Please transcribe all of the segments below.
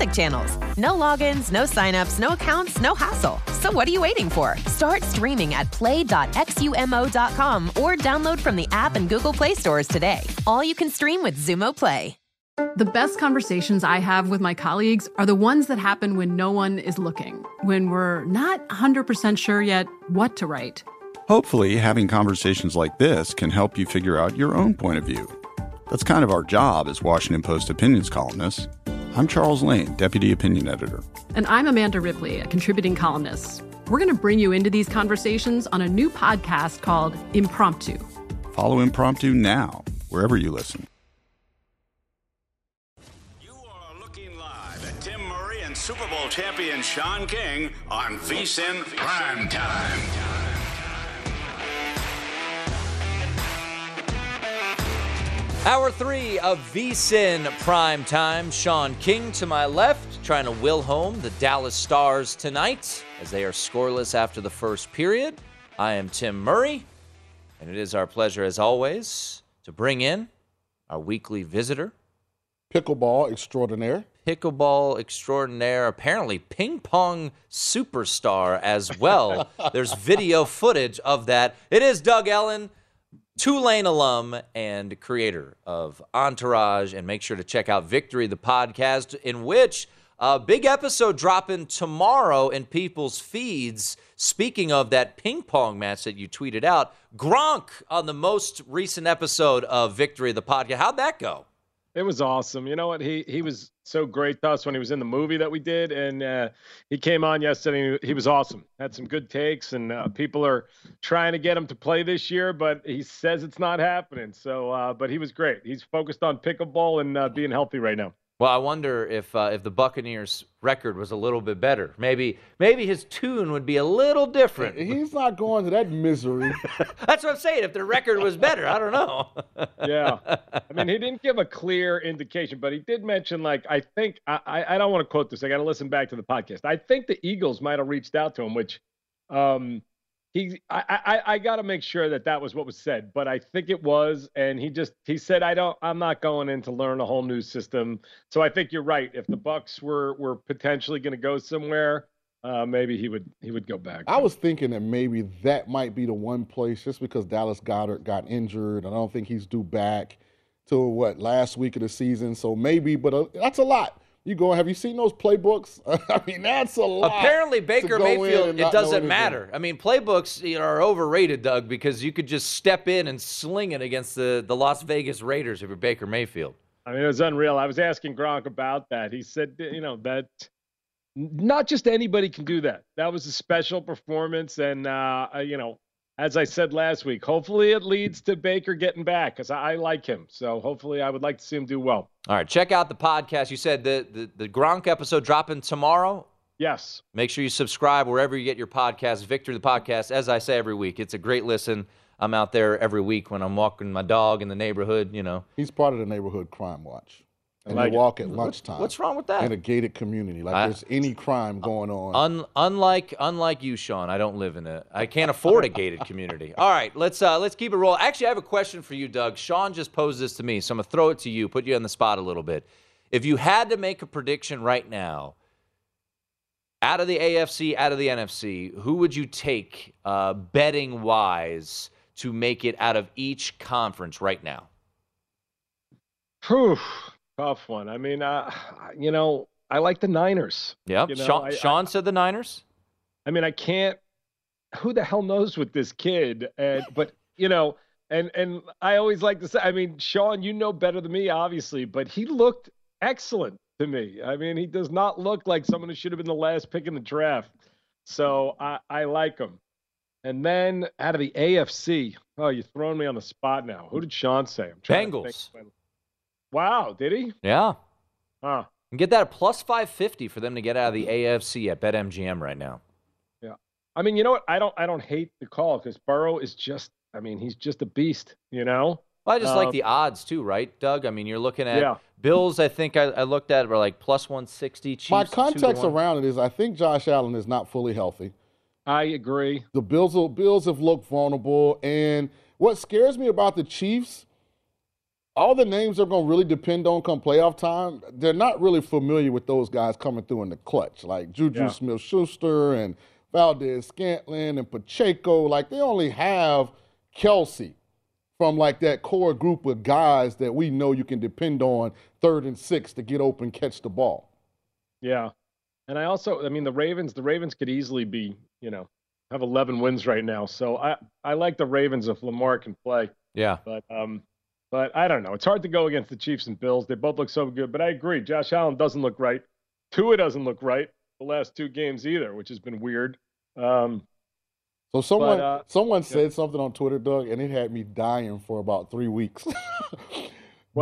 music channels. No logins, no signups, no accounts, no hassle. So what are you waiting for? Start streaming at play.xumo.com or download from the app and Google Play stores today. All you can stream with Xumo Play. The best conversations I have with my colleagues are the ones that happen when no one is looking, when we're not 100% sure yet what to write. Hopefully, having conversations like this can help you figure out your own point of view. That's kind of our job as Washington Post opinions columnists. I'm Charles Lane, Deputy Opinion Editor. And I'm Amanda Ripley, a contributing columnist. We're going to bring you into these conversations on a new podcast called Impromptu. Follow Impromptu now, wherever you listen. You are looking live at Tim Murray and Super Bowl champion Sean King on VSIN Prime Time. Hour three of VSIN Prime Time. Sean King to my left, trying to will home the Dallas Stars tonight as they are scoreless after the first period. I am Tim Murray, and it is our pleasure, as always, to bring in our weekly visitor, Pickleball extraordinaire. pickleball extraordinaire, apparently ping pong superstar as well. There's video footage of that. It is Doug Ellin. Tulane alum and creator of Entourage. And make sure to check out Victory, the podcast, in which a big episode dropping tomorrow in people's feeds. Speaking of that ping pong match that you tweeted out, Gronk on the most recent episode of Victory, the podcast. How'd that go? It was awesome. You know what? He he was so great to us when he was in the movie that we did, and uh, he came on yesterday. He was awesome. Had some good takes, and uh, people are trying to get him to play this year, but he says it's not happening. So, uh, but he was great. He's focused on pickleball and uh, being healthy right now. Well, I wonder if uh, if the Buccaneers' record was a little bit better. Maybe maybe his tune would be a little different. He's not going to that misery. That's what I'm saying. If the record was better, I don't know. yeah, I mean, he didn't give a clear indication, but he did mention like I think I I, I don't want to quote this. I got to listen back to the podcast. I think the Eagles might have reached out to him, which um, he I I, I got to make sure that that was what was said, but I think it was, and he just he said I don't I'm not going in to learn a whole new system. So I think you're right. If the Bucks were were potentially going to go somewhere. Uh, maybe he would he would go back. I was thinking that maybe that might be the one place, just because Dallas Goedert got injured, and I don't think he's due back till what last week of the season. So maybe, but uh, that's a lot. You go. Have you seen those playbooks? I mean, that's a lot. Apparently, to Baker go in Mayfield, and it doesn't matter. I mean, playbooks you know, are overrated, Doug, because you could just step in and sling it against the, the Las Vegas Raiders if you're Baker Mayfield. I mean, it was unreal. I was asking Gronk about that. He said, you know, that not just anybody can do that. That was a special performance. And, uh, uh, you know, as I said last week, hopefully it leads to Baker getting back because I, I like him. So hopefully I would like to see him do well. All right, check out the podcast. You said the, the, the Gronk episode dropping tomorrow. Yes. Make sure you subscribe wherever you get your podcast. Victory the podcast, as I say every week, it's a great listen. I'm out there every week when I'm walking my dog in the neighborhood. You know, He's part of the neighborhood crime watch. And like they it. walk at lunchtime. What's wrong with that? In a gated community, like I- there's any crime going on. Un, unlike unlike you, Sean, I don't live in a. I can't afford a gated community. All right, let's uh, let's keep it rolling. Actually, I have a question for you, Doug. Sean just posed this to me, so I'm gonna throw it to you, put you on the spot a little bit. If you had to make a prediction right now, out of the AFC, out of the NFC, who would you take uh, betting wise to make it out of each conference right now? Whew, tough one. I mean, uh, you know, I like the Niners. Yep. You know, Sean, I- Sean said the Niners. I mean, I can't. Who the hell knows with this kid? And but you know, and and I always like to say. I mean, Sean, you know better than me, obviously, but he looked excellent to me. I mean, he does not look like someone who should have been the last pick in the draft. So I I like him. And then out of the AFC, oh, you're throwing me on the spot now. Who did Sean say? I'm trying to think. Bengals. Wow, did he? Yeah. Huh. And get that at plus 550 for them to get out of the AFC at BetMGM right now. Yeah. I mean, you know what? I don't I don't hate the call because Burrow is just I mean, he's just a beast, you know? Well, I just like Um, the odds too, right, Doug? I mean, you're looking at Yeah. Bills. I think I, I looked at were like plus 160. Chiefs, My context around it is I think Josh Allen is not fully healthy. I agree. The Bills, Bills have looked vulnerable, and what scares me about the Chiefs, all the names are going to really depend on come playoff time. They're not really familiar with those guys coming through in the clutch, like Juju Yeah. Smith-Schuster and Valdes-Scantling and Pacheco. Like they only have Kelce from like that core group of guys that we know you can depend on third and six to get open, catch the ball. Yeah. And I also I mean the Ravens, the Ravens could easily be, you know, have 11 wins right now. So I I like the Ravens if Lamar can play. Yeah. But um but I don't know. It's hard to go against the Chiefs and Bills. They both look so good, but I agree. Josh Allen doesn't look right. Tua doesn't look right the last two games either, which has been weird. Um So someone But, uh, someone yeah. said something on Twitter, Doug, and it had me dying for about three weeks.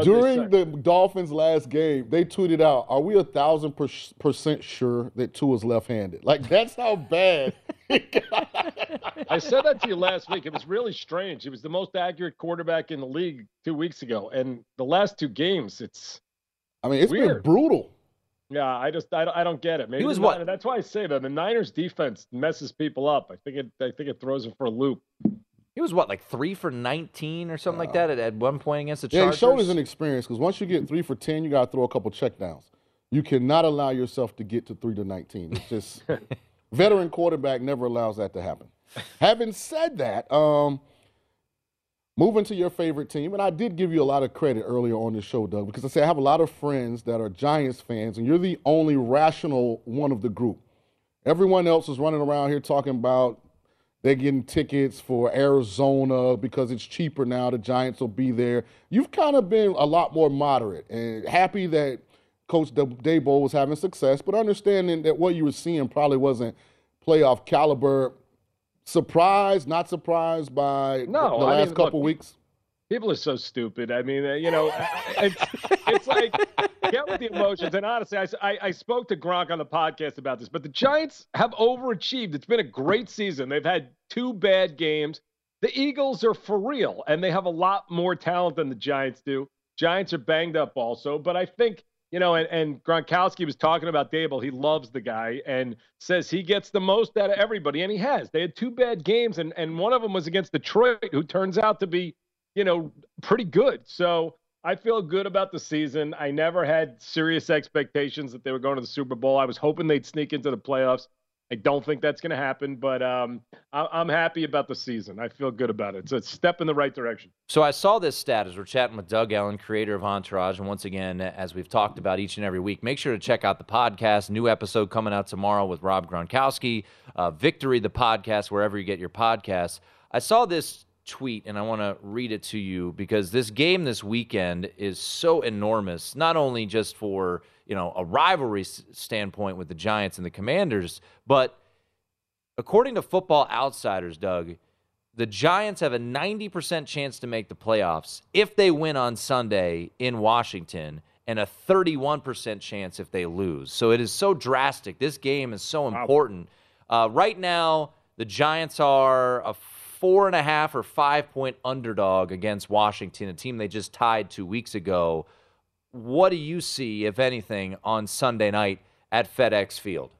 During the Dolphins' last game, they tweeted out, "Are we a thousand per- percent sure that Tua's left-handed?" Like that's how bad. It got. I said that to you last week. It was really strange. He was the most accurate quarterback in the league two weeks ago, and the last two games, it's I mean, it's Weird. been brutal. yeah. I just I don't, I don't get it. Maybe was what? Nin- That's why I say that the Niners defense messes people up. I think it I think it throws them for a loop. He was what, like three for 19 or something like that at, at one point against the Yeah, he Chargers? showed his inexperience because once you get three for ten, you got to throw a couple checkdowns. You cannot allow yourself to get to three to nineteen. It's just veteran quarterback never allows that to happen. Having said that, um, moving to your favorite team, and I did give you a lot of credit earlier on the show, Doug, because I say I have a lot of friends that are Giants fans, and you're the only rational one of the group. Everyone else is running around here talking about they're getting tickets for Arizona because it's cheaper now. The Giants will be there. You've kind of been a lot more moderate and happy that Coach Daboll was having success, but understanding that what you were seeing probably wasn't playoff caliber. Surprised, not surprised by No, the I last mean, couple look, weeks. People are so stupid. I mean, uh, you know, it's, it's like get with the emotions. And honestly, I, I, I spoke to Gronk on the podcast about this, but the Giants have overachieved. It's been a great season. They've had two bad games. The Eagles are for real, and they have a lot more talent than the Giants do. Giants are banged up also, but I think you know, and, and Gronkowski was talking about Daboll. He loves the guy and says he gets the most out of everybody, and he has. They had two bad games, and and one of them was against Detroit, who turns out to be, you know, pretty good. So I feel good about the season. I never had serious expectations that they were going to the Super Bowl. I was hoping they'd sneak into the playoffs. I don't think that's going to happen, but um, I, I'm happy about the season. I feel good about it. It's a step in the right direction. So I saw this stat as we're chatting with Doug Ellin, creator of Entourage, and once again, as we've talked about each and every week, make sure to check out the podcast. New episode coming out tomorrow with Rob Gronkowski, uh, Victory the podcast, wherever you get your podcasts. I saw this tweet and I want to read it to you because this game this weekend is so enormous, not only just for you know a rivalry standpoint with the Giants and the Commanders, but according to Football Outsiders, Doug, the Giants have a 90% chance to make the playoffs if they win on Sunday in Washington and a 31% chance if they lose. So it is so drastic. This game is so important. Uh, right now, the Giants are a four and a half or five point underdog against Washington, a team they just tied two weeks ago. what do you see, if anything, on Sunday night at FedEx Field?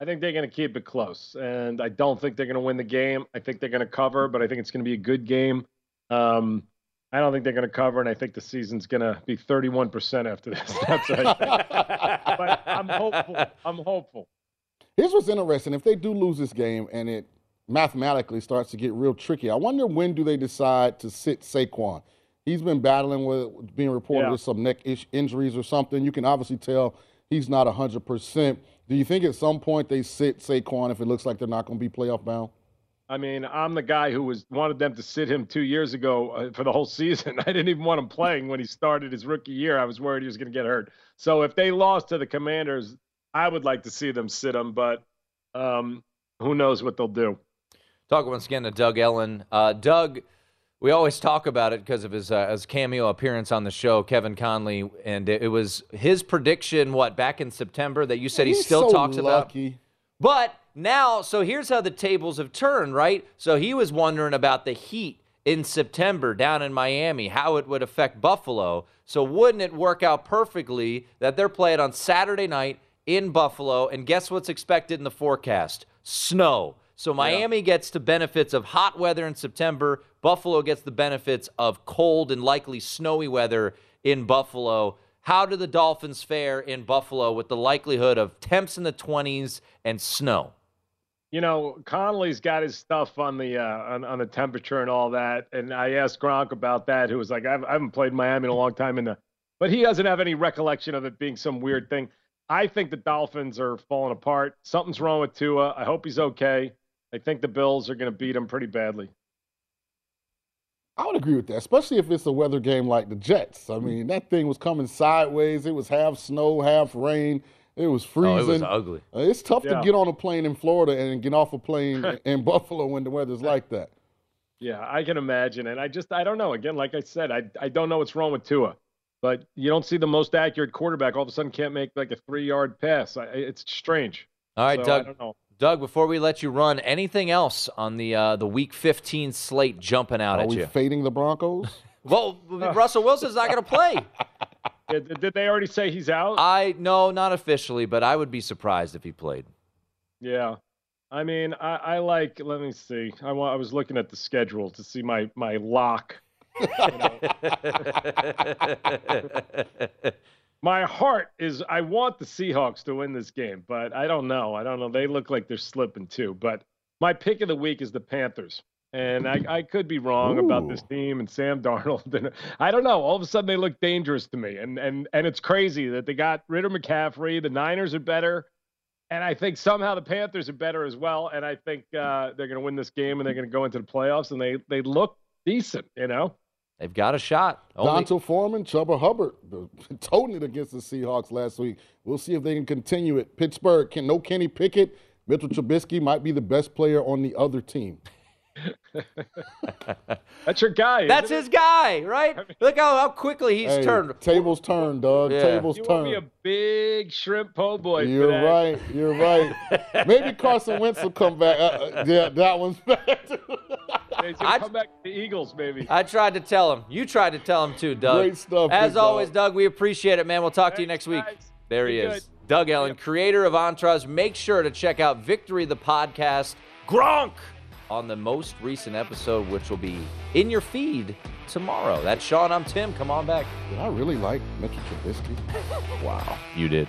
I think they're going to keep it close, and I don't think they're going to win the game. I think they're going to cover, but I think it's going to be a good game. Um, I don't think they're going to cover, and I think the season's going to be 31% after this. That's what I think. but I'm hopeful. I'm hopeful. Here's what's interesting: if they do lose this game and it mathematically starts to get real tricky, I wonder when do they decide to sit Saquon? He's been battling with being reported Yeah. with some neck ish injuries or something. You can obviously tell he's not 100%. Do you think at some point they sit Saquon if it looks like they're not going to be playoff bound? I mean, I'm the guy who was wanted them to sit him two years ago uh, for the whole season. I didn't even want him playing when he started his rookie year. I was worried he was going to get hurt. So if they lost to the Commanders, I would like to see them sit him, but um, who knows what they'll do. Talk once again to Doug Ellin. Uh, Doug, we always talk about it because of his uh, his cameo appearance on the show, Kevin Connolly, and it, it was his prediction. What back in September that you said he still so talks about. lucky. But now, so here's how the tables have turned, right? So he was wondering about the heat in September down in Miami, how it would affect Buffalo. So wouldn't it work out perfectly that they're playing on Saturday night in Buffalo? And guess what's expected in the forecast? Snow. So Miami gets the benefits of hot weather in September. Buffalo gets the benefits of cold and likely snowy weather in Buffalo. How do the Dolphins fare in Buffalo with the likelihood of temps in the 20s and snow? You know, Connolly's got his stuff on the uh, on, on the temperature and all that, and I asked Gronk about that, who was like, I've, I haven't played Miami in a long time, in the, but he doesn't have any recollection of it being some weird thing. I think the Dolphins are falling apart. Something's wrong with Tua. I hope he's okay. I think the Bills are going to beat them pretty badly. I would agree with that, especially if it's a weather game like the Jets. I mean, that thing was coming sideways. It was half snow, half rain. It was freezing. Oh, it was ugly. Uh, It's tough Yeah. to get on a plane in Florida and get off a plane in Buffalo when the weather's like that. Yeah, I can imagine, and I just I don't know. Again, like I said, I I don't know what's wrong with Tua, but you don't see the most accurate quarterback all of a sudden can't make like a three yard pass. I, it's strange. All right, So, I Doug. Don't know. Doug, before we let you run, anything else on the uh, the Week 15 slate jumping out Are at you? Are we fading the Broncos? well, Russell Wilson's not going to play. Did did they already say he's out? I no, not officially, but I would be surprised if he played. Yeah. I mean, I, I like. Let me see. I wa- I was looking at the schedule to see my my lock. My heart is. I want the Seahawks to win this game, but I don't know. I don't know. They look like they're slipping too. But my pick of the week is the Panthers. And I, I could be wrong about this team and Sam Darnold. And I don't know. All of a sudden, they look dangerous to me. And and and it's crazy that they got rid of McCaffrey. The Niners are better. And I think somehow the Panthers are better as well. And I think uh, they're going to win this game and they're going to go into the playoffs. And they they look decent, you know. They've got a shot. Only, D'Onta Foreman, Chuba Hubbard, toting it against the Seahawks last week. We'll see if they can continue it. Pittsburgh, can no Kenny Pickett. Mitchell Trubisky might be the best player on the other team. That's your guy. isn't that's it? his guy, right? Look how, how quickly he's Hey, turned. Tables turned, Doug. Yeah. Tables You want me a big shrimp po' boy. You're that. right. You're right. Maybe Carson Wentz will come back. Uh, uh, yeah, that one's back. He's I- come back to the Eagles, baby. I tried to tell him. You tried to tell him too, Doug. Great stuff, As always, dog. Doug, we appreciate it, man. We'll talk to you Thanks, next week. guys. There Be he good. is. Doug Ellin, creator of Entourage. Make sure to check out Victory the Podcast. Gronk on the most recent episode, which will be in your feed tomorrow. That's Sean. I'm Tim. Come on back. Did I really like Mitchell Trubisky? Wow. You did.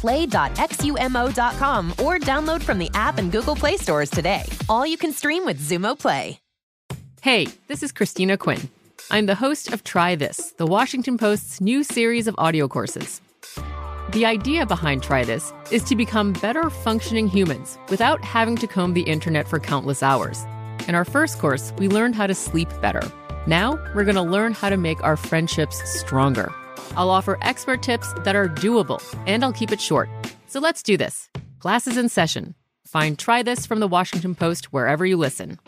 play.xumo.com or download from the app and Google Play stores today. All you can stream with Xumo Play. Hey, this is Christina Quinn. I'm the host of Try This, the Washington Post's new series of audio courses. The idea behind Try This is to become better functioning humans without having to comb the internet for countless hours. In our first course, we learned how to sleep better. Now, we're going to learn how to make our friendships stronger. I'll offer expert tips that are doable, and I'll keep it short. So let's do this. Class is in session. Find Try This from the Washington Post wherever you listen.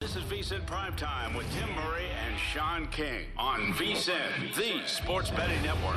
This is VSIN Primetime with Tim Murray and Sean King on VSIN, the sports betting network.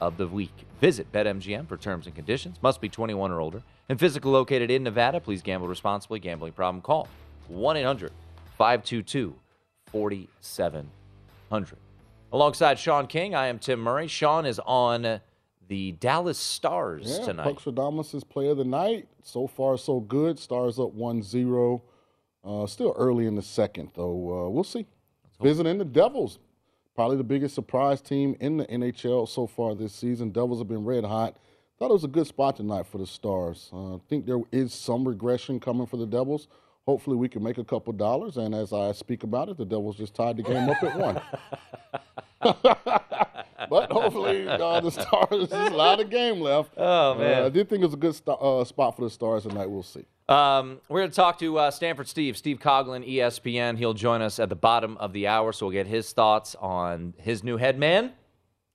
of the week. Visit BetMGM for terms and conditions. Must be 21 or older and physically located in Nevada. Please gamble responsibly. Gambling problem? Call 1 800 522 4700. Alongside Sean King, I am Tim Murray. Sean is on the Dallas Stars Yeah, tonight. Puck is player of the night. So far, so good. Stars up 1 0. Uh, still early in the second, though. Uh, we'll see. Visiting the Devils. Probably the biggest surprise team in the NHL so far this season. Devils have been red hot. Thought it was a good spot tonight for the Stars. Uh, I think there is some regression coming for the Devils. Hopefully, we can make a couple dollars. And as I speak about it, the Devils just tied the game up at one. but hopefully, uh, the Stars, there's a lot of game left. Oh, man. Uh, I did think it was a good st- uh, spot for the Stars tonight. We'll see. Um, we're going to talk to uh, Stanford Steve, Steve Coughlin, E ESPN. He'll join us at the bottom of the hour, so we'll get his thoughts on his new head man,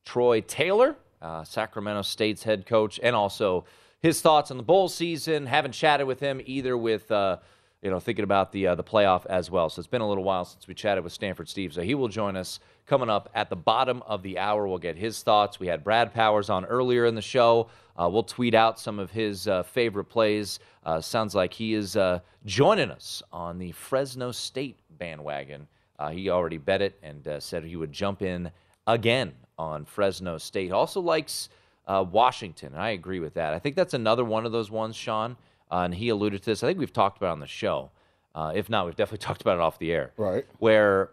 Troy Taylor, uh, Sacramento State's head coach, and also his thoughts on the bowl season. Haven't chatted with him either with, uh, you know, thinking about the uh, the playoff as well. So it's been a little while since we chatted with Stanford Steve. So he will join us coming up at the bottom of the hour. We'll get his thoughts. We had Brad Powers on earlier in the show. Uh, we'll tweet out some of his uh, favorite plays. Uh, sounds like he is uh, joining us on the Fresno State bandwagon. Uh, he already bet it and uh, said he would jump in again on Fresno State. Also likes uh, Washington, and I agree with that. I think that's another one of those ones, Sean. Uh, and he alluded to this. I think we've talked about it on the show. Uh, if not, we've definitely talked about it off the air. Right. Where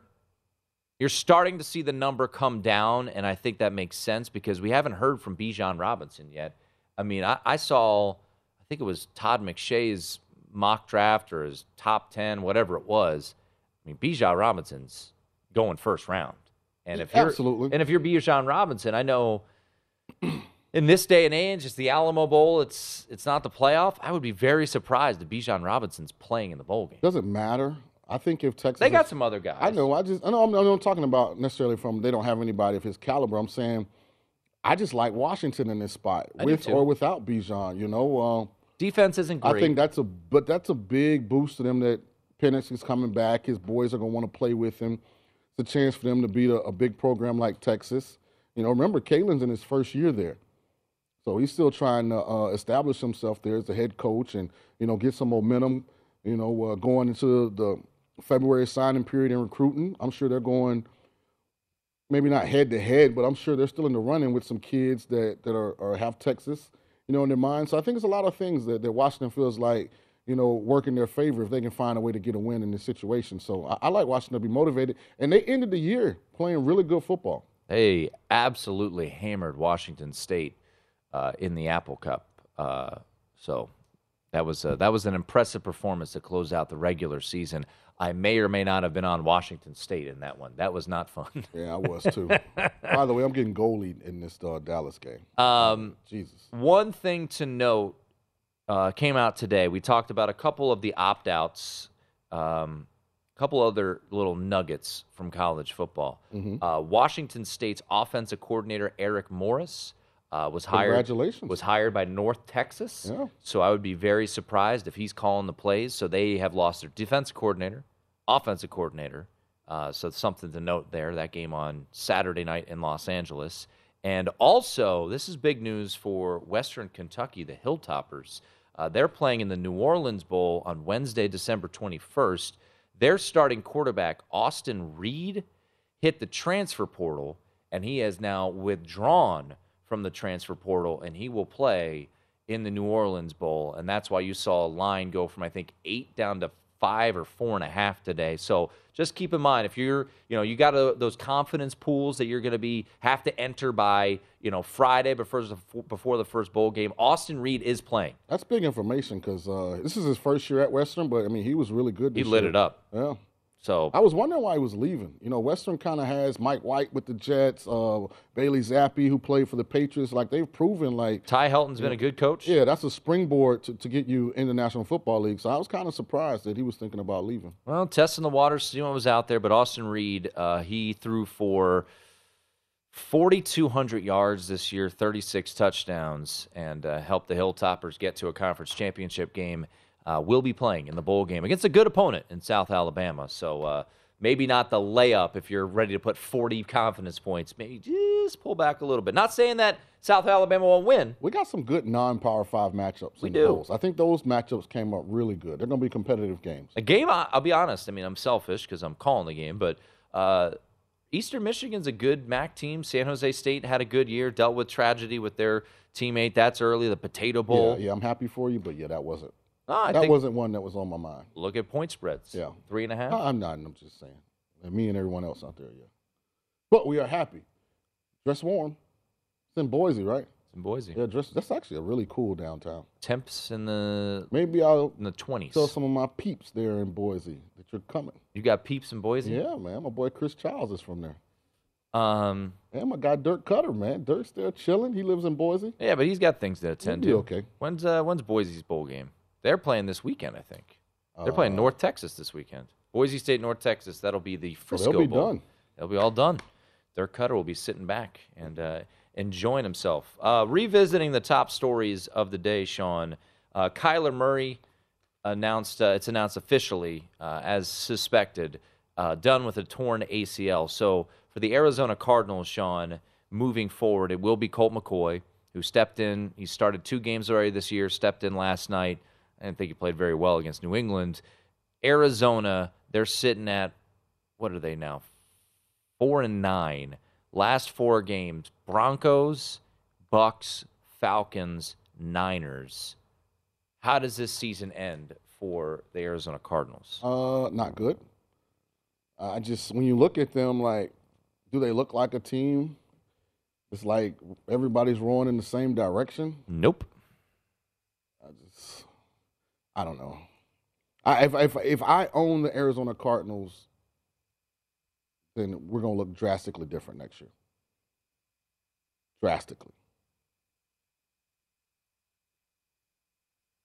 you're starting to see the number come down, and I think that makes sense because we haven't heard from Bijan Robinson yet. I mean, I, I saw, I think it was Todd McShay's mock draft or his top 10, whatever it was. I mean, Bijan Robinson's going first round. And if you're, Absolutely. And if you're Bijan Robinson, I know in this day and age, it's the Alamo Bowl. It's it's not the playoff. I would be very surprised if Bijan Robinson's playing in the bowl game. Doesn't matter. I think if Texas, They got some other guys. I know. I just. I know. I'm, I'm not talking about necessarily from. They don't have anybody of his caliber. I'm saying, I just like Washington in this spot I with or without Bijan. You know. Uh, Defense isn't great. I think that's a but that's a big boost to them that Penix is coming back. His boys are gonna want to play with him. It's a chance for them to beat a, a big program like Texas. You know, remember Kalen's in his first year there, so he's still trying to uh, establish himself there as a head coach and you know get some momentum. You know, uh, going into the February signing period and recruiting. I'm sure they're going maybe not head to head, but I'm sure they're still in the running with some kids that that are, are have Texas, you know, in their mind. So I think it's a lot of things that, that Washington feels like, you know, work in their favor if they can find a way to get a win in this situation. So I, I like Washington them be motivated. And they ended the year playing really good football. They absolutely hammered Washington State uh, in the Apple Cup. Uh, so that was uh, that was an impressive performance to close out the regular season. I may or may not have been on Washington State in that one. That was not fun. Yeah, I was too. By the way, I'm getting goalie in this uh, Dallas game. Um, Jesus. One thing to note uh, came out today. We talked about a couple of the opt outs, um, a couple other little nuggets from college football. Mhm. Uh, Washington State's offensive coordinator Eric Morris uh, was hired. Congratulations. Was hired by North Texas. Yeah. So I would be very surprised if he's calling the plays. So they have lost their defense coordinator, offensive coordinator. Uh, so something to note there. That game on Saturday night in Los Angeles. And also, this is big news for Western Kentucky, the Hilltoppers. Uh, they're playing in the New Orleans Bowl on Wednesday, December 21st. Their starting quarterback, Austin Reed, hit the transfer portal, and he has now withdrawn from the transfer portal, and he will play in the New Orleans Bowl. And that's why you saw a line go from, I think, eight down to five or four and a half today. So just keep in mind if you're, you know, you got a, those confidence pools that you're going to be have to enter by, you know, Friday before the, before the first bowl game. Austin Reed is playing. That's big information because uh, this is his first year at Western, but I mean, he was really good. He lit year. it up. Yeah. So I was wondering why he was leaving. You know, Western kind of has Mike White with the Jets, uh, Bailey Zappe who played for the Patriots. Like they've proven, like Ty Helton's been a good coach. Yeah, that's a springboard to, to get you in the National Football League. So I was kind of surprised that he was thinking about leaving. Well, testing the waters, seeing what was out there. But Austin Reed, uh, he threw for 4,200 yards this year, 36 touchdowns, and uh, helped the Hilltoppers get to a conference championship game. Uh, will be playing in the bowl game against a good opponent in South Alabama. So uh, maybe not the layup if you're ready to put 40 confidence points. Maybe just pull back a little bit. Not saying that South Alabama won't win. We got some good non-power five matchups. We in do. Bowls. I think those matchups came up really good. They're going to be competitive games. A game, I'll be honest. I mean, I'm selfish because I'm calling the game, but uh, Eastern Michigan's a good MAC team. San Jose State had a good year, dealt with tragedy with their teammate. That's early, the Potato Bowl. Yeah, yeah, I'm happy for you, but yeah, that wasn't. No, I that think- wasn't one that was on my mind. Look at point spreads. Yeah. Three and a half. I'm not. I'm just saying. And me and everyone else out there, yeah. But we are happy. Dress warm. It's in Boise, right? It's in Boise. Yeah, dress. That's actually a really cool downtown. Temps in the Maybe I'll in the 20s. tell some of my peeps there in Boise that you're coming. You got peeps in Boise? Yeah, man. My boy Chris Childs is from there. Um, and my guy Dirk Cutter, man. Dirk's there chilling. He lives in Boise. Yeah, but he's got things to attend to. okay. When's uh, when's Boise's bowl game? They're playing this weekend, I think. They're playing Uh, North Texas this weekend. Boise State, North Texas. That'll be the Frisco they'll be Bowl. done. They'll be all done. Dirk Cutter will be sitting back and uh, enjoying himself. Uh, revisiting the top stories of the day, Sean. Uh, Kyler Murray announced. Uh, it's announced officially uh, as suspected, uh, done with a torn ACL. So for the Arizona Cardinals, Sean, moving forward, it will be Colt McCoy who stepped in. He started two games already this year. Stepped in last night. I didn't think he played very well against New England. Arizona, they're sitting at what are they now? Four and nine. Last four games: Broncos, Bucks, Falcons, Niners. How does this season end for the Arizona Cardinals? Uh, not good. I just when you look at them, like, do they look like a team? It's like everybody's rowing in the same direction. Nope. I just, I don't know. I, if if if I own the Arizona Cardinals, then we're gonna look drastically different next year. Drastically.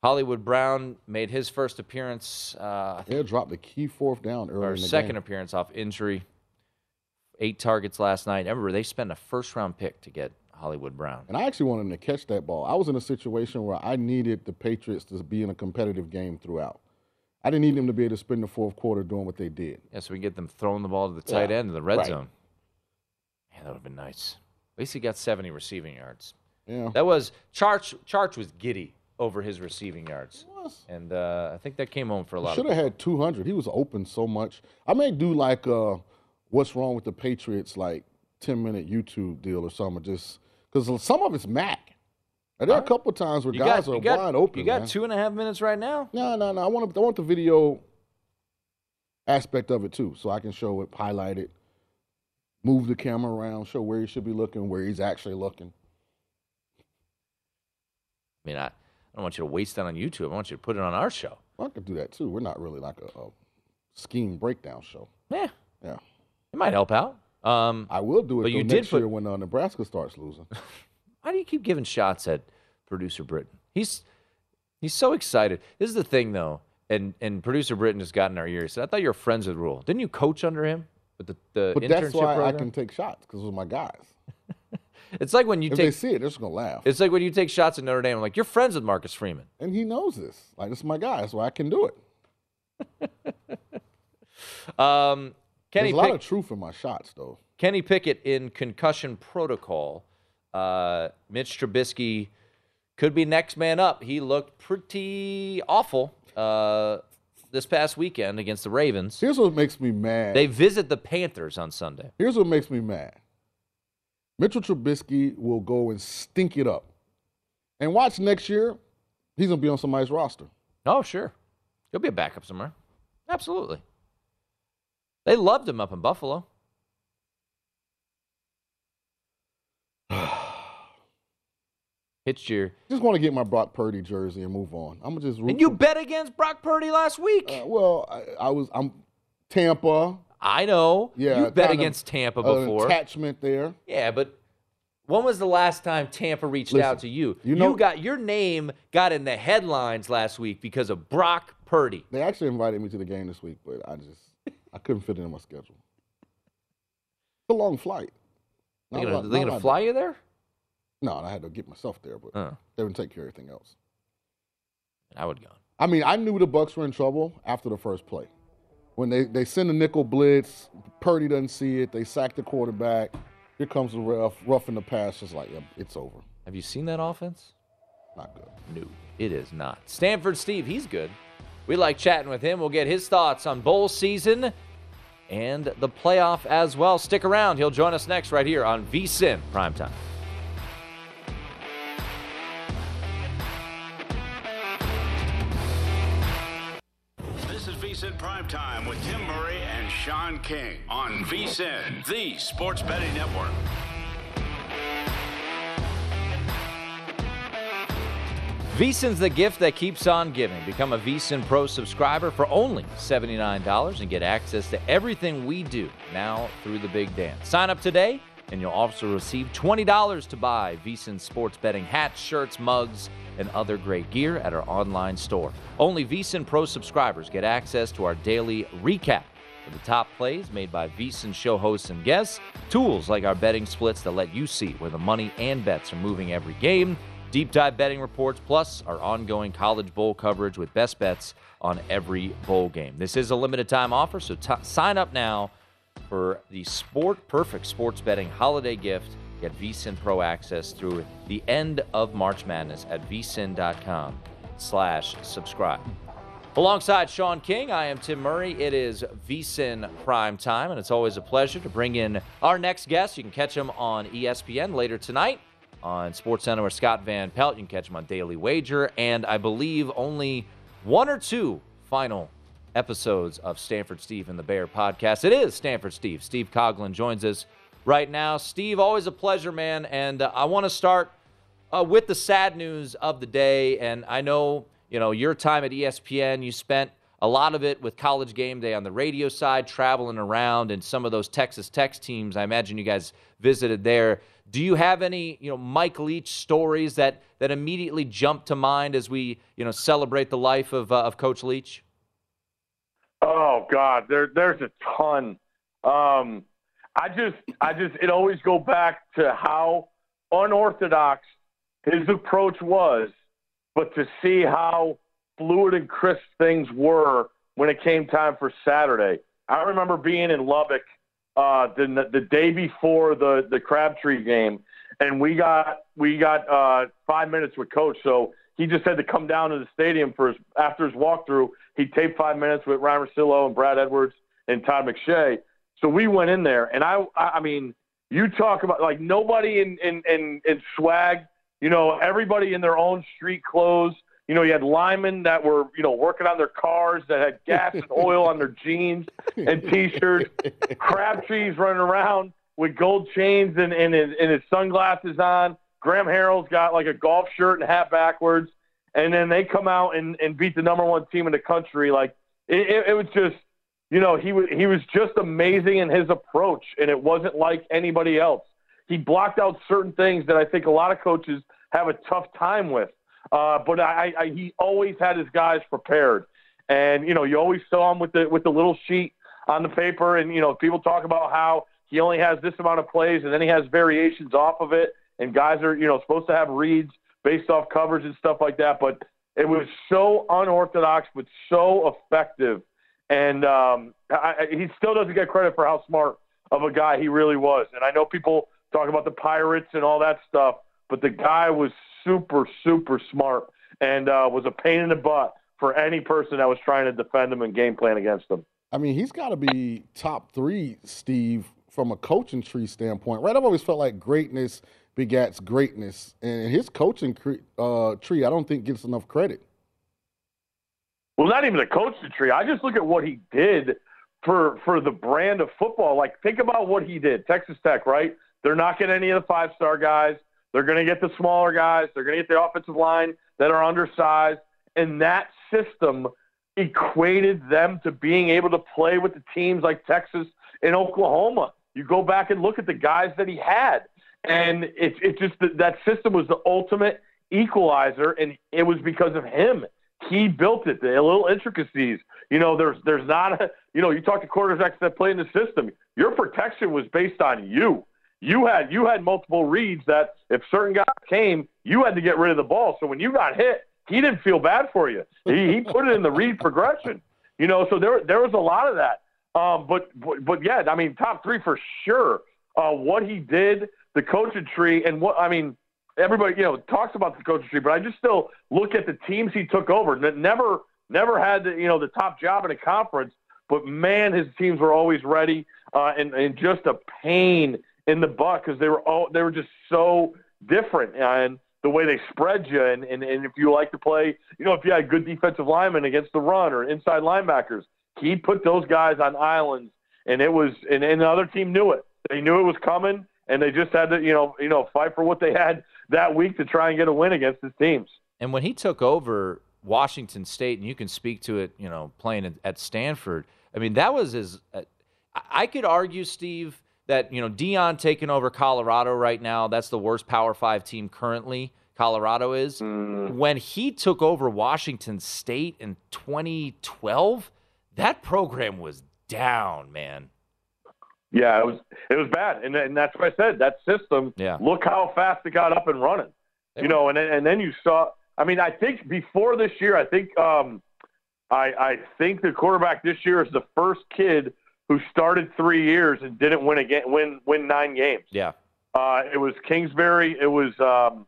Hollywood Brown made his first appearance. Uh, Yeah, dropped the key fourth down early or in the second game. appearance off injury. Eight targets last night. Remember, they spent a first round pick to get Hollywood Brown. And I actually wanted him to catch that ball. I was in a situation where I needed the Patriots to be in a competitive game throughout. I didn't need them to be able to spend the fourth quarter doing what they did. Yeah, so we can get them throwing the ball to the tight Yeah, end in the red right. zone. Yeah, that would have been nice. At least he got 70 receiving yards. Yeah. That was Charch. Charch was giddy over his receiving yards, and uh, I think that came home for a lot. Should have had 200. He was open so much. I may do like uh, what's wrong with the Patriots, like 10 minute YouTube deal or something, just because some of it's Mac. There are a Alright. couple times where You guys got, are got, wide open. You got man. two and a half minutes right now. No, no, no. I want to, I want the video aspect of it too, so I can show it, highlight it, move the camera around, show where he should be looking, where he's actually looking. I mean, I, I don't want you to waste that on YouTube. I want you to put it on our show. I could do that too. We're not really like a, a scheme breakdown show. Yeah, Yeah, it might help out. Um, I will do it But you did put- year when uh, Nebraska starts losing. why do you keep giving shots at producer Britton? He's he's so excited. This is the thing though, and and producer Britton just got in our ears. I thought you were friends with Rhule. Didn't you coach under him with the, the But that's why I can take shots because are my guys. It's like when you if they see it, they're just gonna laugh. it's like when you take shots at Notre Dame. I'm like, you're friends with Marcus Freeman. and he knows this. Like this is my guy. That's why I can do it. Um, Kenny There's a lot Pick- of truth in my shots though. Kenny Pickett in concussion protocol. Uh, Mitch Trubisky could be next man up. He looked pretty awful uh, this past weekend against the Ravens. Here's what makes me mad. They visit the Panthers on Sunday. Here's what makes me mad. Mitchell Trubisky will go and stink it up. And watch next year, he's gonna be on somebody's roster. Oh, sure. He'll be a backup somewhere. Absolutely. They loved him up in Buffalo. Hitched your. Just want to get my Brock Purdy jersey and move on. I'm gonna just root And you for- bet against Brock Purdy last week. Uh, well, I, I was I'm Tampa. I know. Yeah, you bet kind of against Tampa before. attachment there. Yeah, but when was the last time Tampa reached Listen, out to you? you know- you got your name got in the headlines last week because of Brock Purdy. They actually invited me to the game this week, but I just I couldn't fit it in my schedule. It's a long flight. They're gonna, lot- they gonna fly you there? No, I had to get myself there, but Oh, they would take care of everything else. I would go. I mean, I knew the Bucks were in trouble after the first play. When they, they send a nickel blitz, Purdy doesn't see it, they sack the quarterback. Here comes the rough, rough in the pass, just like, yeah, it's over. Have you seen that offense? Not good. No, it is not. Stanford Steve, he's good. We like chatting with him. We'll get his thoughts on bowl season and the playoff as well. Stick around. He'll join us next right here on VSIN Primetime. This is VSIN Primetime with Tim Murray and Sean King on VSIN, the sports betting network. VSIN's the gift that keeps on giving. Become a VSIN Pro subscriber for only $79 and get access to everything we do now through the big dance. Sign up today and you'll also receive $20 to buy VSIN sports betting hats, shirts, mugs, and other great gear at our online store. Only VSIN Pro subscribers get access to our daily recap of the top plays made by VSIN show hosts and guests, tools like our betting splits that let you see where the money and bets are moving every game, deep dive betting reports, plus our ongoing college bowl coverage with best bets on every bowl game. This is a limited time offer, so t- sign up now for the Sport Perfect Sports Betting Holiday Gift. Get VSIN Pro access through the end of March Madness at vsin.com slash subscribe. Alongside Sean King, I am Tim Murray. It is VSIN Prime Time, and it's always a pleasure to bring in our next guest. You can catch him on ESPN later tonight on SportsCenter with Scott Van Pelt. You can catch him on Daily Wager, and I believe only one or two final episodes of Stanford Steve and the Bear podcast. It is Stanford Steve. Steve Coughlin joins us right now. Steve, always a pleasure, man. And uh, I want to start uh, with the sad news of the day. And I know, you know, your time at ESPN, you spent a lot of it with College Game Day on the radio side, traveling around, and some of those Texas Tech teams. I imagine you guys visited there. Do you have any, you know, Mike Leach stories that that immediately jump to mind as we, you know, celebrate the life of uh, of Coach Leach? Oh God, there there's a ton. Um, I just I just it always go back to how unorthodox his approach was, but to see how fluid and crisp things were when it came time for Saturday. I remember being in Lubbock uh, the the day before the the Crabtree game, and we got we got uh, five minutes with Coach. So he just had to come down to the stadium for his after his walkthrough. He taped five minutes with Ryan Rosillo and Brad Edwards and Todd McShay. So we went in there, and I I mean, you talk about like nobody in in in, in swag you know, everybody in their own street clothes. You know, you had linemen that were, you know, working on their cars that had gas and oil on their jeans and t-shirts. Crabtree's running around with gold chains and, and, his, and his sunglasses on. Graham Harrell's got like a golf shirt and hat backwards. And then they come out and, and beat the number one team in the country. Like it, it, it was just, you know, he was he was just amazing in his approach, and it wasn't like anybody else. He blocked out certain things that I think a lot of coaches have a tough time with. Uh, but I, I, he always had his guys prepared, and you know, you always saw him with the with the little sheet on the paper, and you know, people talk about how he only has this amount of plays, and then he has variations off of it, and guys are you know supposed to have reads based off covers and stuff like that. But it was so unorthodox, but so effective, and um, I, he still doesn't get credit for how smart of a guy he really was. And I know people talk about the Pirates and all that stuff, but the guy was super, super smart and uh, was a pain in the butt for any person that was trying to defend him and game plan against him. I mean, he's got to be top three, Steve, from a coaching tree standpoint, right? I've always felt like greatness begats greatness, and his coaching cre- uh, tree, I don't think gets enough credit. Well, not even the coaching tree. I just look at what he did for for the brand of football. Like, think about what he did. Texas Tech, right? They're not getting any of the five star guys. They're going to get the smaller guys. They're going to get the offensive line that are undersized. And that system equated them to being able to play with the teams like Texas and Oklahoma. You go back and look at the guys that he had. And it's it just that system was the ultimate equalizer, and it was because of him. He built it. The little intricacies. You know, there's there's not a you know, you talk to quarterbacks that play in the system. Your protection was based on you you had you had multiple reads that if certain guys came, you had to get rid of the ball. So when you got hit, he didn't feel bad for you. He, he put it in the read progression. You know, so there there was a lot of that. Um, but, but but yeah, I mean, top three for sure. Uh, what he did, the coaching tree, and what I mean, everybody you know talks about the coaching tree, but I just still look at the teams he took over. Never never had the, you know the top job in a conference, but man, his teams were always ready, uh, and and just a pain in the butt because they were all they were just so different and the way they spread you and, and, and if you like to play, you know, if you had good defensive linemen against the run or inside linebackers, he put those guys on islands and it was and, and the other team knew it. They knew it was coming and they just had to, you know, you know, fight for what they had that week to try and get a win against his teams. And when he took over Washington State, and you can speak to it, you know, playing at Stanford. I mean, that was as uh, I could argue, Steve, that you know Deion taking over Colorado right now. That's the worst Power Five team currently. Colorado is. Mm. When he took over Washington State in 2012, that program was down, man. Yeah, it was it was bad, and, and that's what I said. That system. Yeah. Look how fast it got up and running. They you were. know, and and then you saw. I mean, I think before this year, I think um, I I think the quarterback this year is the first kid who started three years and didn't win again, win win nine games. Yeah, uh, it was Kingsbury. It was um,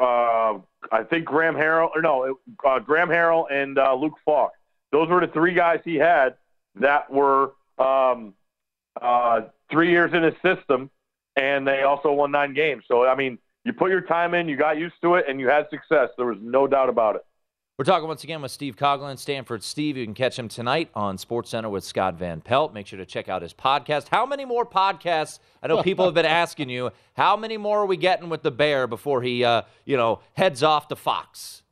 uh, I think Graham Harrell or no, it, uh, Graham Harrell and uh, Luke Falk. Those were the three guys he had that were um, uh, three years in his system, and they also won nine games. So I mean, you put your time in, you got used to it, and you had success. There was no doubt about it. We're talking once again with Steve Coughlin, Stanford Steve. You can catch him tonight on SportsCenter with Scott Van Pelt. Make sure to check out his podcast. How many more podcasts? I know people have been asking you. How many more are we getting with the Bear before he, uh, you know, heads off to Fox?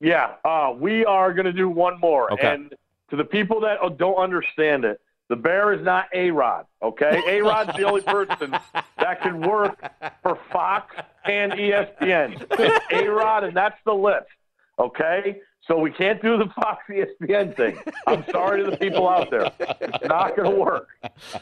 Yeah, uh, we are going to do one more. Okay. And to the people that don't understand it, the Bear is not A Rod. Okay, A Rod's the only person that can work for Fox and ESPN. A Rod, and that's the list. Okay? So we can't do the Fox ESPN thing. I'm sorry to the people out there. It's not going to work.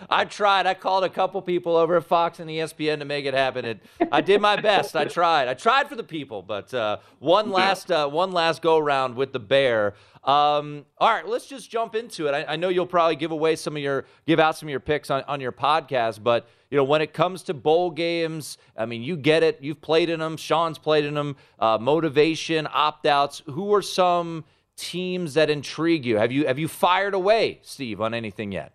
I tried. I called a couple people over at Fox and ESPN to make it happen. And I did my best. I tried. I tried for the people, but uh, one last uh, one last go round with the Bear. Um, all right, let's just jump into it. I, I, know you'll probably give away some of your give out some of your picks on, on your podcast, but you know when it comes to bowl games, I mean you get it. You've played in them. Sean's played in them. Uh, motivation, opt outs. Who are some teams that intrigue you? Have you have you fired away, Steve, on anything yet?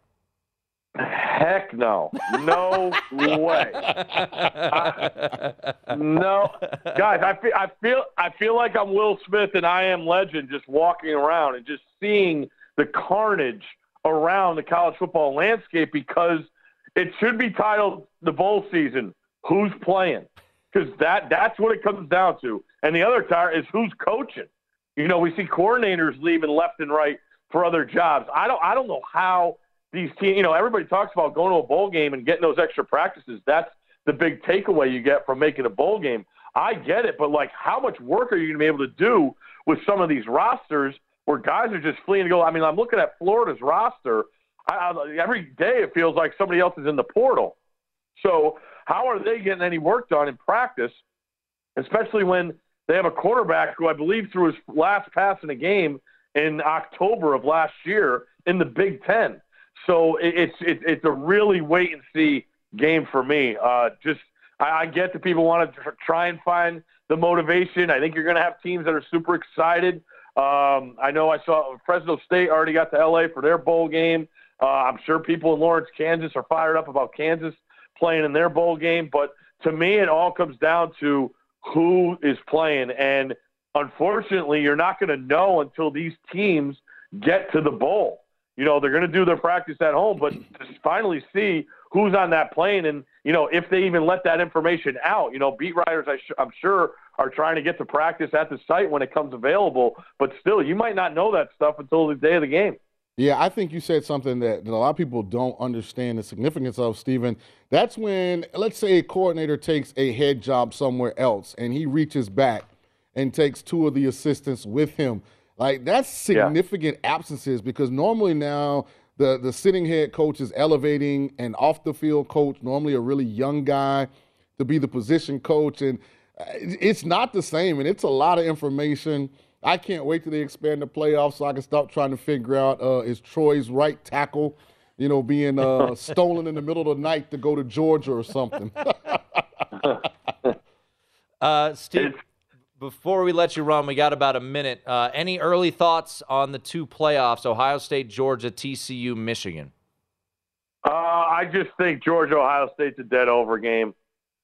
Heck no. No way. I- no. Guys, I feel I feel I feel like I'm Will Smith and I am legend just walking around and just seeing the carnage around the college football landscape because it should be titled the bowl season. Who's playing? Because that that's what it comes down to. And the other tire is who's coaching. You know, we see coordinators leaving left and right for other jobs. I don't I don't know how these teams, you know, everybody talks about going to a bowl game and getting those extra practices. That's the big takeaway you get from making a bowl game. I get it, but like, how much work are you going to be able to do with some of these rosters where guys are just fleeing to go? I mean, I'm looking at Florida's roster. I, I, every day it feels like somebody else is in the portal. So, how are they getting any work done in practice, especially when they have a quarterback who I believe threw his last pass in a game in October of last year in the Big Ten? So it, it's it, it's a really wait and see game for me. Uh, just I, I get that people want to tr- try and find the motivation. I think you're going to have teams that are super excited. Um, I know I saw Fresno State already got to LA for their bowl game. Uh, I'm sure people in Lawrence, Kansas are fired up about Kansas playing in their bowl game. But to me, it all comes down to who is playing. And unfortunately, you're not going to know until these teams get to the bowl. You know, they're going to do their practice at home, but to finally see who's on that plane and, you know, if they even let that information out. You know, beat writers, I I'm sure, are trying to get to practice at the site when it comes available, but still, you might not know that stuff until the day of the game. Yeah, I think you said something that, that a lot of people don't understand the significance of, Stephen. That's when, let's say, a coordinator takes a head job somewhere else and he reaches back and takes two of the assistants with him. Like, that's significant absences because normally now the, the sitting head coach is elevating an off the field coach, normally a really young guy, to be the position coach. And uh, it's not the same, and it's a lot of information. I can't wait till they expand the playoffs so I can start trying to figure out uh, is Troy's right tackle, you know, being uh, stolen in the middle of the night to go to Georgia or something. Uh, Steve, before we let you run, we got about a minute. Uh, any early thoughts on the two playoffs: Ohio State, Georgia, TCU, Michigan? Uh, I just think Georgia Ohio State's a dead over game.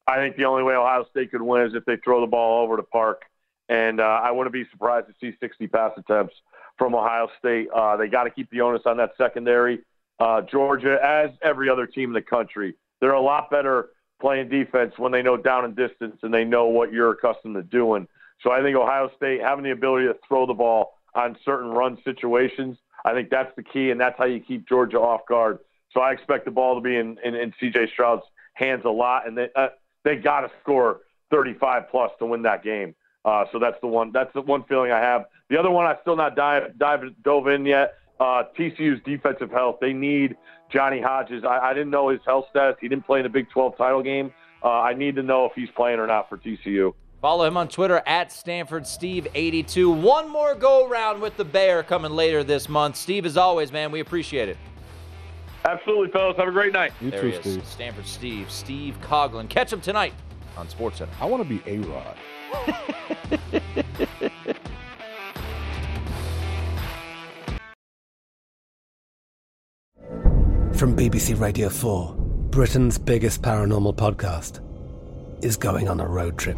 I think the only way Ohio State could win is if they throw the ball over to Park, and uh, I wouldn't be surprised to see 60 pass attempts from Ohio State. Uh, they got to keep the onus on that secondary. Uh, Georgia, as every other team in the country, they're a lot better playing defense when they know down and distance and they know what you're accustomed to doing. So I think Ohio State having the ability to throw the ball on certain run situations, I think that's the key, and that's how you keep Georgia off guard. So I expect the ball to be in, in, in C.J. Stroud's hands a lot, and they uh, they got to score 35 plus to win that game. Uh, so that's the one. That's the one feeling I have. The other one I still not dive, dive dove in yet. Uh, TCU's defensive health. They need Johnny Hodges. I, I didn't know his health status. He didn't play in the Big 12 title game. Uh, I need to know if he's playing or not for TCU. Follow him on Twitter at Stanford Steve 82 One more go round with the Bear coming later this month. Steve, as always, man, we appreciate it. Absolutely, fellas. Have a great night. You there too, he is, Steve. Stanford Steve, Steve Coughlin. Catch him tonight on SportsCenter. I want to be A Rod. From BBC Radio 4, Britain's biggest paranormal podcast is going on a road trip.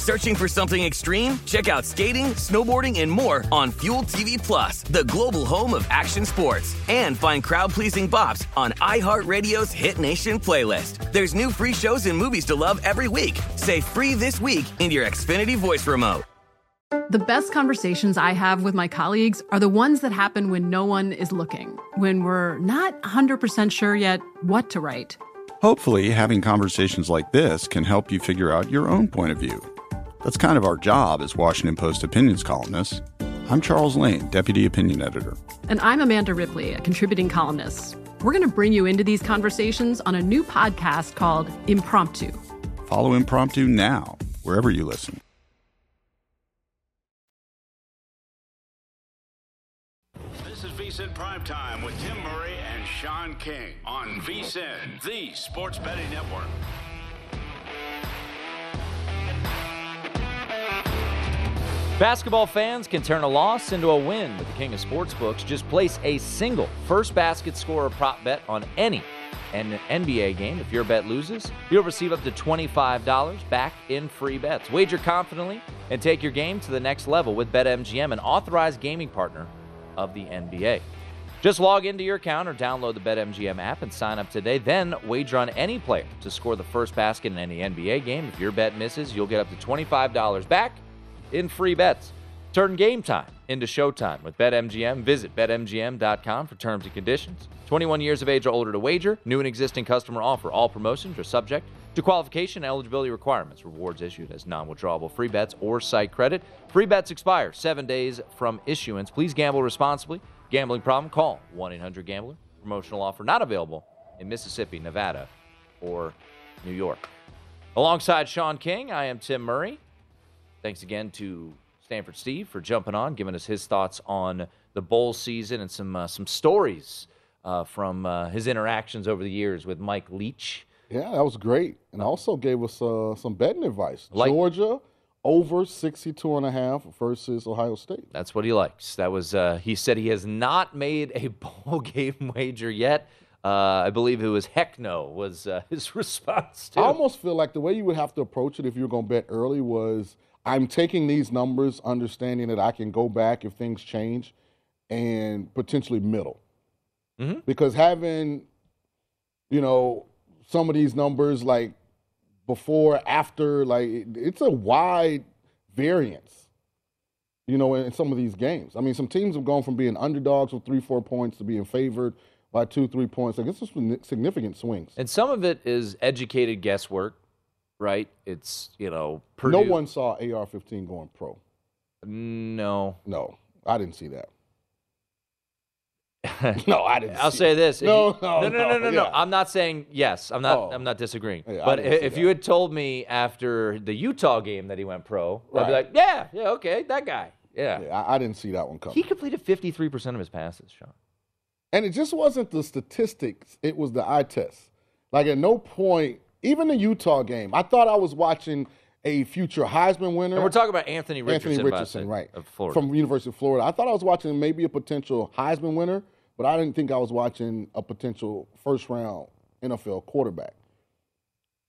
Searching for something extreme? Check out skating, snowboarding, and more on Fuel TV Plus, the global home of action sports. And find crowd-pleasing bops on iHeartRadio's Hit Nation playlist. There's new free shows and movies to love every week. Say free this week in your Xfinity voice remote. The best conversations I have with my colleagues are the ones that happen when no one is looking, when we're not 100% sure yet what to write. Hopefully, having conversations like this can help you figure out your own point of view. That's kind of our job as Washington Post opinions columnists. I'm Charles Lane, Deputy Opinion Editor. And I'm Amanda Ripley, a contributing columnist. We're going to bring you into these conversations on a new podcast called Impromptu. Follow Impromptu now, wherever you listen. This is VSIN Primetime with Tim Murray and Sean King on VSIN, the sports betting network. Basketball fans can turn a loss into a win with the King of Sportsbooks. Just place a single first basket scorer prop bet on any an NBA game. If your bet loses, you'll receive up to $25 back in free bets. Wager confidently and take your game to the next level with BetMGM, an authorized gaming partner of the NBA. Just log into your account or download the BetMGM app and sign up today. Then wager on any player to score the first basket in any NBA game. If your bet misses, you'll get up to $25 back in free bets. Turn game time into showtime with BetMGM. Visit BetMGM.com for terms and conditions. 21 years of age or older to wager. New and existing customer offer. All promotions are subject to qualification and eligibility requirements. Rewards issued as non withdrawable free bets or site credit. Free bets expire seven days from issuance. Please gamble responsibly. Gambling problem? Call 1 800 Gambler. Promotional offer not available in Mississippi, Nevada, or New York. Alongside Sean King, I am Tim Murray. Thanks again to Stanford Steve for jumping on, giving us his thoughts on the bowl season and some uh, some stories uh, from uh, his interactions over the years with Mike Leach. Yeah, that was great. And also gave us uh, some betting advice. Like- Georgia over 62 and a half versus Ohio State. That's what he likes. That was uh, he said he has not made a bowl game wager yet. Uh, I believe it was heck no was uh, his response to. I almost feel like the way you would have to approach it if you were going to bet early was I'm taking these numbers, understanding that I can go back if things change, and potentially middle. Mhm. Because having, you know, some of these numbers like before, after, like it's a wide variance. You know, in some of these games. I mean, some teams have gone from being underdogs with three, four points to being favored by two, three points. Like, it's some significant swings. And some of it is educated guesswork, right? It's you know Purdue. No one saw AR-15 going pro. No. No, I didn't see that. no, I didn't. I'll say it. this. No, you- no, no, no, no, no, no. yeah. I'm not saying yes. I'm not. Oh. I'm not disagreeing. Yeah, but if you had told me after the Utah game that he went pro, I'd be like, yeah, yeah, okay, that guy. Yeah. Yeah, I, I didn't see that one coming. He completed 53% of his passes, Sean. And it just wasn't the statistics; it was the eye test. Like at no point, even the Utah game, I thought I was watching a future Heisman winner. And we're talking about Anthony Richardson, Anthony Richardson, right, of Florida. from University of Florida. I thought I was watching maybe a potential Heisman winner, but I didn't think I was watching a potential first round NFL quarterback.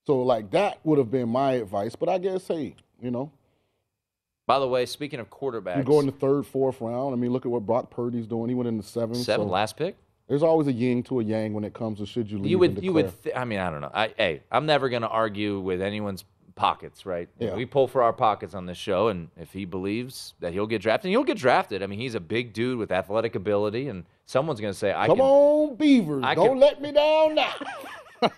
So like that would have been my advice. But I guess hey, you know, By the way, speaking of quarterbacks, you go in the third, fourth round. I mean, look at what Brock Purdy's doing. He went in the seventh. seven so last pick. There's always a yin to a yang when it comes to should you leave. You would, you would. Th- I mean, I don't know. I, hey, I'm never going to argue with anyone's pockets, right? Yeah. We pull for our pockets on this show, and if he believes that he'll get drafted, he'll get drafted. I mean, he's a big dude with athletic ability, and someone's going to say, "I Come can." on, Beavers. I Don't can- let me down now.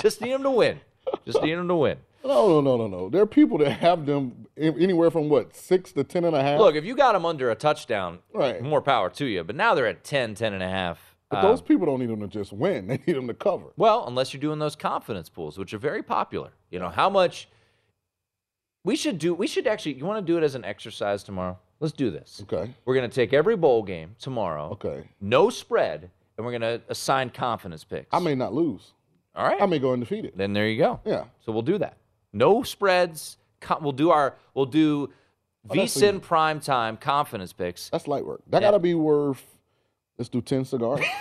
Just need him to win. Just need him to win. No, no, no, no, no. There are people that have them anywhere from what, six to ten and a half? Look, if you got them under a touchdown, Right. more power to you. But now they're at 10, 10 and a half. but Um, those people don't need them to just win. They need them to cover. Well, unless you're doing those confidence pools, which are very popular. You know, how much we should do we should actually you want to do it as an exercise tomorrow? Let's do this. Okay. We're going to take every bowl game tomorrow. Okay. No spread, and we're going to assign confidence picks. I may not lose. All right. I may go undefeated. Then there you go. Yeah. So we'll do that. No spreads, we'll do our we'll do Oh, VSIN prime time confidence picks. That's light work. That Yeah. got to be worth. Let's do ten cigars.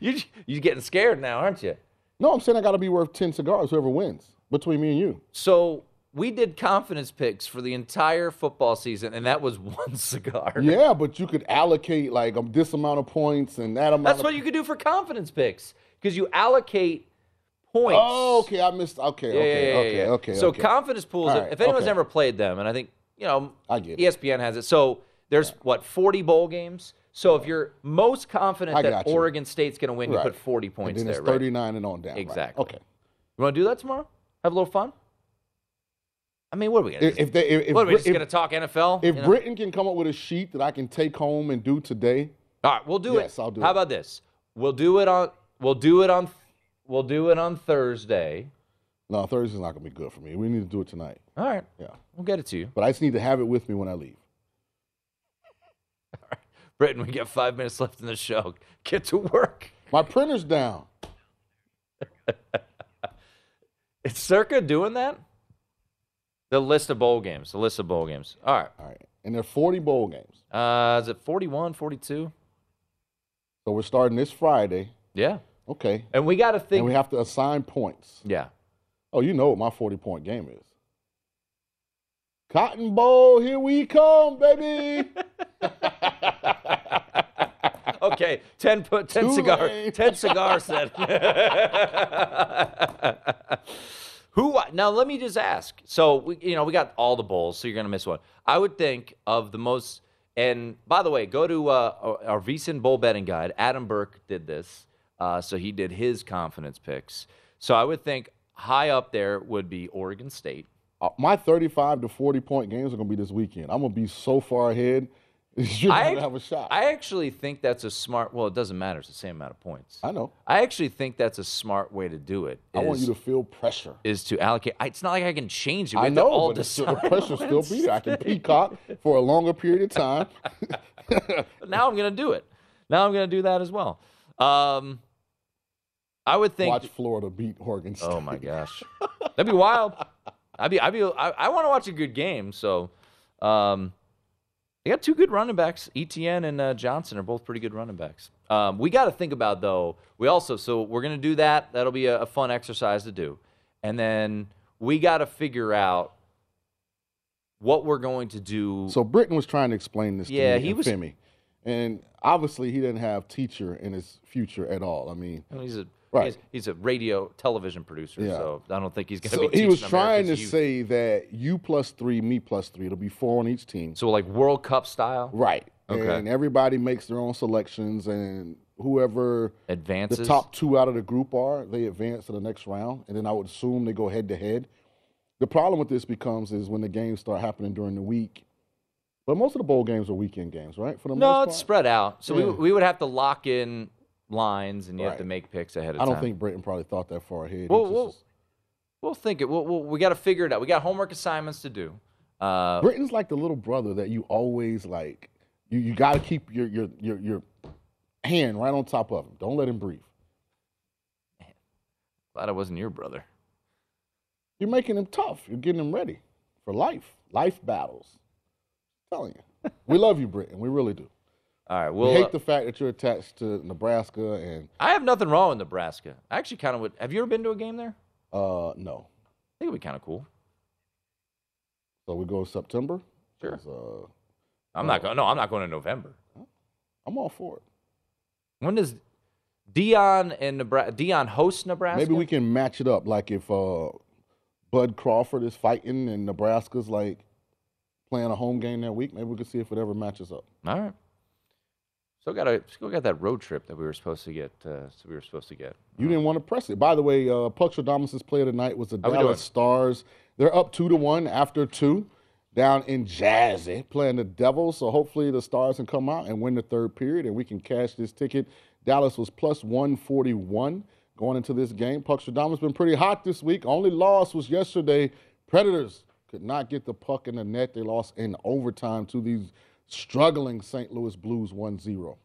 You you getting scared now, aren't you? no, I'm saying I got to be worth ten cigars. Whoever wins between me and you. So we did confidence picks for the entire football season, and that was one cigar. Yeah, but you could allocate like um, this amount of points and that amount. That's what you could do for confidence picks because you allocate points. Oh, okay. I missed. Okay, Yeah, okay, yeah, yeah, okay, yeah. okay. So okay. confidence pools. If- right, if anyone's okay. ever played them, and I think you know, I get it. ESPN has it. So there's what 40 bowl games. So if you're most confident that you. Oregon State's going to win, Right. you put 40 points and then there. it's right? 39 and on down. right. Exactly. Okay. You want to do that tomorrow? Have a little fun. I mean, what are we going If, to? if they, if, What are we just going to talk NFL? If you know? Britton can come up with a sheet that I can take home and do today, All right, we'll do Yes, it. Yes, I'll do How it. How about this? We'll do it on. We'll do it on. We'll do it on Thursday. no, Thursday's not gonna be good for me. We need to do it tonight. All right. Yeah, We'll get it to you, but I just need to have it with me when I leave. All right. Britton. We got five minutes left in the show. Get to work. My printer's down. Is Circa doing that? The list of bowl games. The list of bowl games. All right. All right, and there are 40 bowl games. Uh, is it 41, 42? So we're starting this Friday. Yeah. Okay, And we got to think. and we have to assign points. yeah. Oh, you know what my 40 point game is. Cotton Bowl, here we come, baby. Okay. 10 put 10 Too cigar late. 10 cigar set. Who now let me just ask. So we, you know, we got all the bowls, so you're going to miss one. I would think of the most and by the way, go to uh, our- our VSiN bowl betting guide. Adam Burke did this. Uh, so he did his confidence picks. So I would think high up there would be Oregon State. Uh, my 35 to 40 point games are going to be this weekend. I'm going to be so far ahead. You're I, going to have a shot. I actually think that's a smart. Well, it doesn't matter. It's the same amount of points. I know. I actually think that's a smart way to do it. I want you to feel pressure. is to allocate. I- It's not like I can change it. We I know, all but the pressure still be there. I can peacock for a longer period of time. now I'm going to do it. Now I'm going to do that as well. Um, I would think. Watch Florida beat Oregon State. Oh my gosh, that'd be wild. I'd be. I'd be. I, I want to watch a good game. So, um, they got two good running backs. Etienne and uh, Johnson are both pretty good running backs. Um, we got to think about though. We also so we're gonna do that. That'll be a, a fun exercise to do, and then we got to figure out what we're going to do. So Britton was trying to explain this Yeah, to me he was- Femi. And obviously he didn't have teacher in his future at all. I mean, I mean, he's a Right. he's, he's a radio television producer, Yeah. so I don't think he's going to be. so be. he was trying to youth. say that you plus three, me plus three. It'll be four on each team. so like World Cup style, Right. Okay. And everybody makes their own selections, and whoever advances. the top two out of the group are, they advance to the next round. And then I would assume they go head to head. The problem with this becomes is when the games start happening during the week. But most of the bowl games are weekend games, right? For the No, most it's spread out. So Yeah. we, we would have to lock in lines, and you have to Right. make picks ahead of time. I time. don't think Britton probably thought that far ahead. He We'll, just we'll, we'll think it. We'll, we'll, we got to figure it out. We got homework assignments to do. Uh, Britton's like the little brother that you always like. You you got to keep your your your your hand right on top of him. Don't let him breathe. glad I wasn't your brother. You're making him tough. You're getting him ready for life, life battles. I'm telling you, we love you, Britton. We really do. All right. We Well, hate uh, the fact that you're attached to Nebraska and I have nothing wrong with Nebraska. I actually kind of would. Have you ever been to a game there? uh no. I think it'd be kind of cool. So we go September. Sure. Uh, I'm not going. No, I'm not going in November. I'm all for it. When does Deion and Nebraska? Deion host Nebraska? Maybe we can match it up. Like if uh, Bud Crawford is fighting and Nebraska's like playing a home game that week, maybe we could see if it ever matches up. All right. Still got a still got that road trip that we were supposed to get. Uh, so we were supposed to get. You didn't want to press it. By the way, uh, Puck Stradamus's player tonight was the How Dallas? Stars. They're up two to one after two, down in Jazzy playing the Devils. So hopefully the Stars can come out and win the third period, and we can cash this ticket. Dallas was plus one forty one going into this game. Puck Stradamus been pretty hot this week. Only loss was yesterday. Predators could not get the puck in the net. They lost in overtime to these struggling St. Louis Blues 1-0.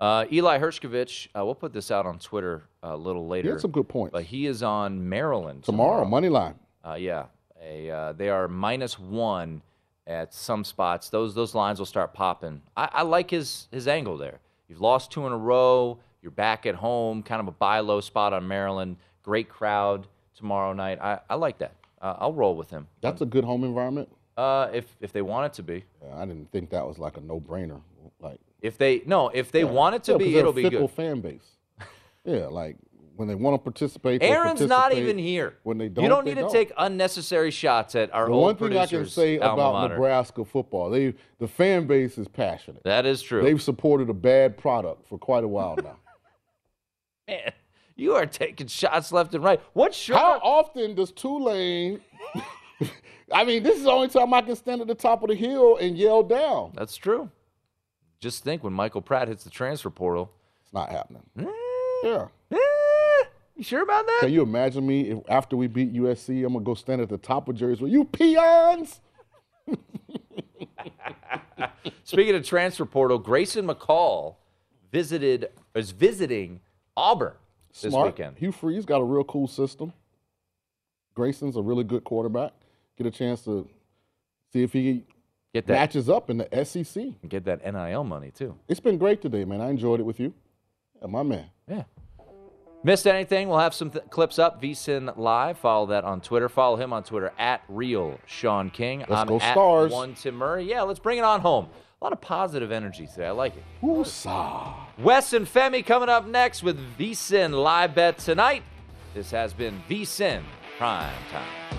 Uh, Eli Hershkovich, uh, we'll put this out on Twitter a little later. He had some good points. But he is on Maryland Tomorrow, money line. Uh, yeah, a, uh, they are minus one at some spots. Those those lines will start popping. I, I like his his angle there. You've lost two in a row. You're back at home, kind of a buy low spot on Maryland. Great crowd tomorrow night. I, I like that. Uh, I'll roll with him. That's a good home environment. Uh, if if they want it to be, Yeah, I didn't think that was like a no-brainer. Like if they no, if they yeah. want it to Yeah, be, it'll be good. fan base. yeah, like when they want to participate. Aaron's not even here. When they don't, you don't need to take unnecessary shots at our the old one thing I can say about. Nebraska football, they the fan base is passionate. That is true. They've supported a bad product for quite a while now. Man, you are taking shots left and right. What shirt? How often does Tulane? I mean, this is the only time I can stand at the top of the hill and yell down. That's true. Just think when Michael Pratt hits the transfer portal. It's not happening. Eh. Yeah. Eh. You sure about that? Can you imagine me if after we beat USC, I'm gonna go stand at the top of Jerry's with you peons? Speaking of transfer portal, Grayson McCall visited is visiting Auburn this Smart. weekend. Hugh Freeze got a real cool system. Grayson's a really good quarterback. Get a chance to see if he Get that matches up in the SEC. get that NIL money too. It's been great today, man. I enjoyed it with you. Yeah, my man. Yeah. Missed anything? We'll have some th- clips up. VSIN Live. Follow that on Twitter. Follow him on Twitter at Real Sean King. Let's I'm go at Stars. One Tim Murray. Yeah, let's bring it on home. A lot of positive energy today. I like it. Woosah. Wes and Femi coming up next with VSIN Live Bet tonight. This has been VSIN Prime Time.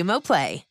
Xumo Play.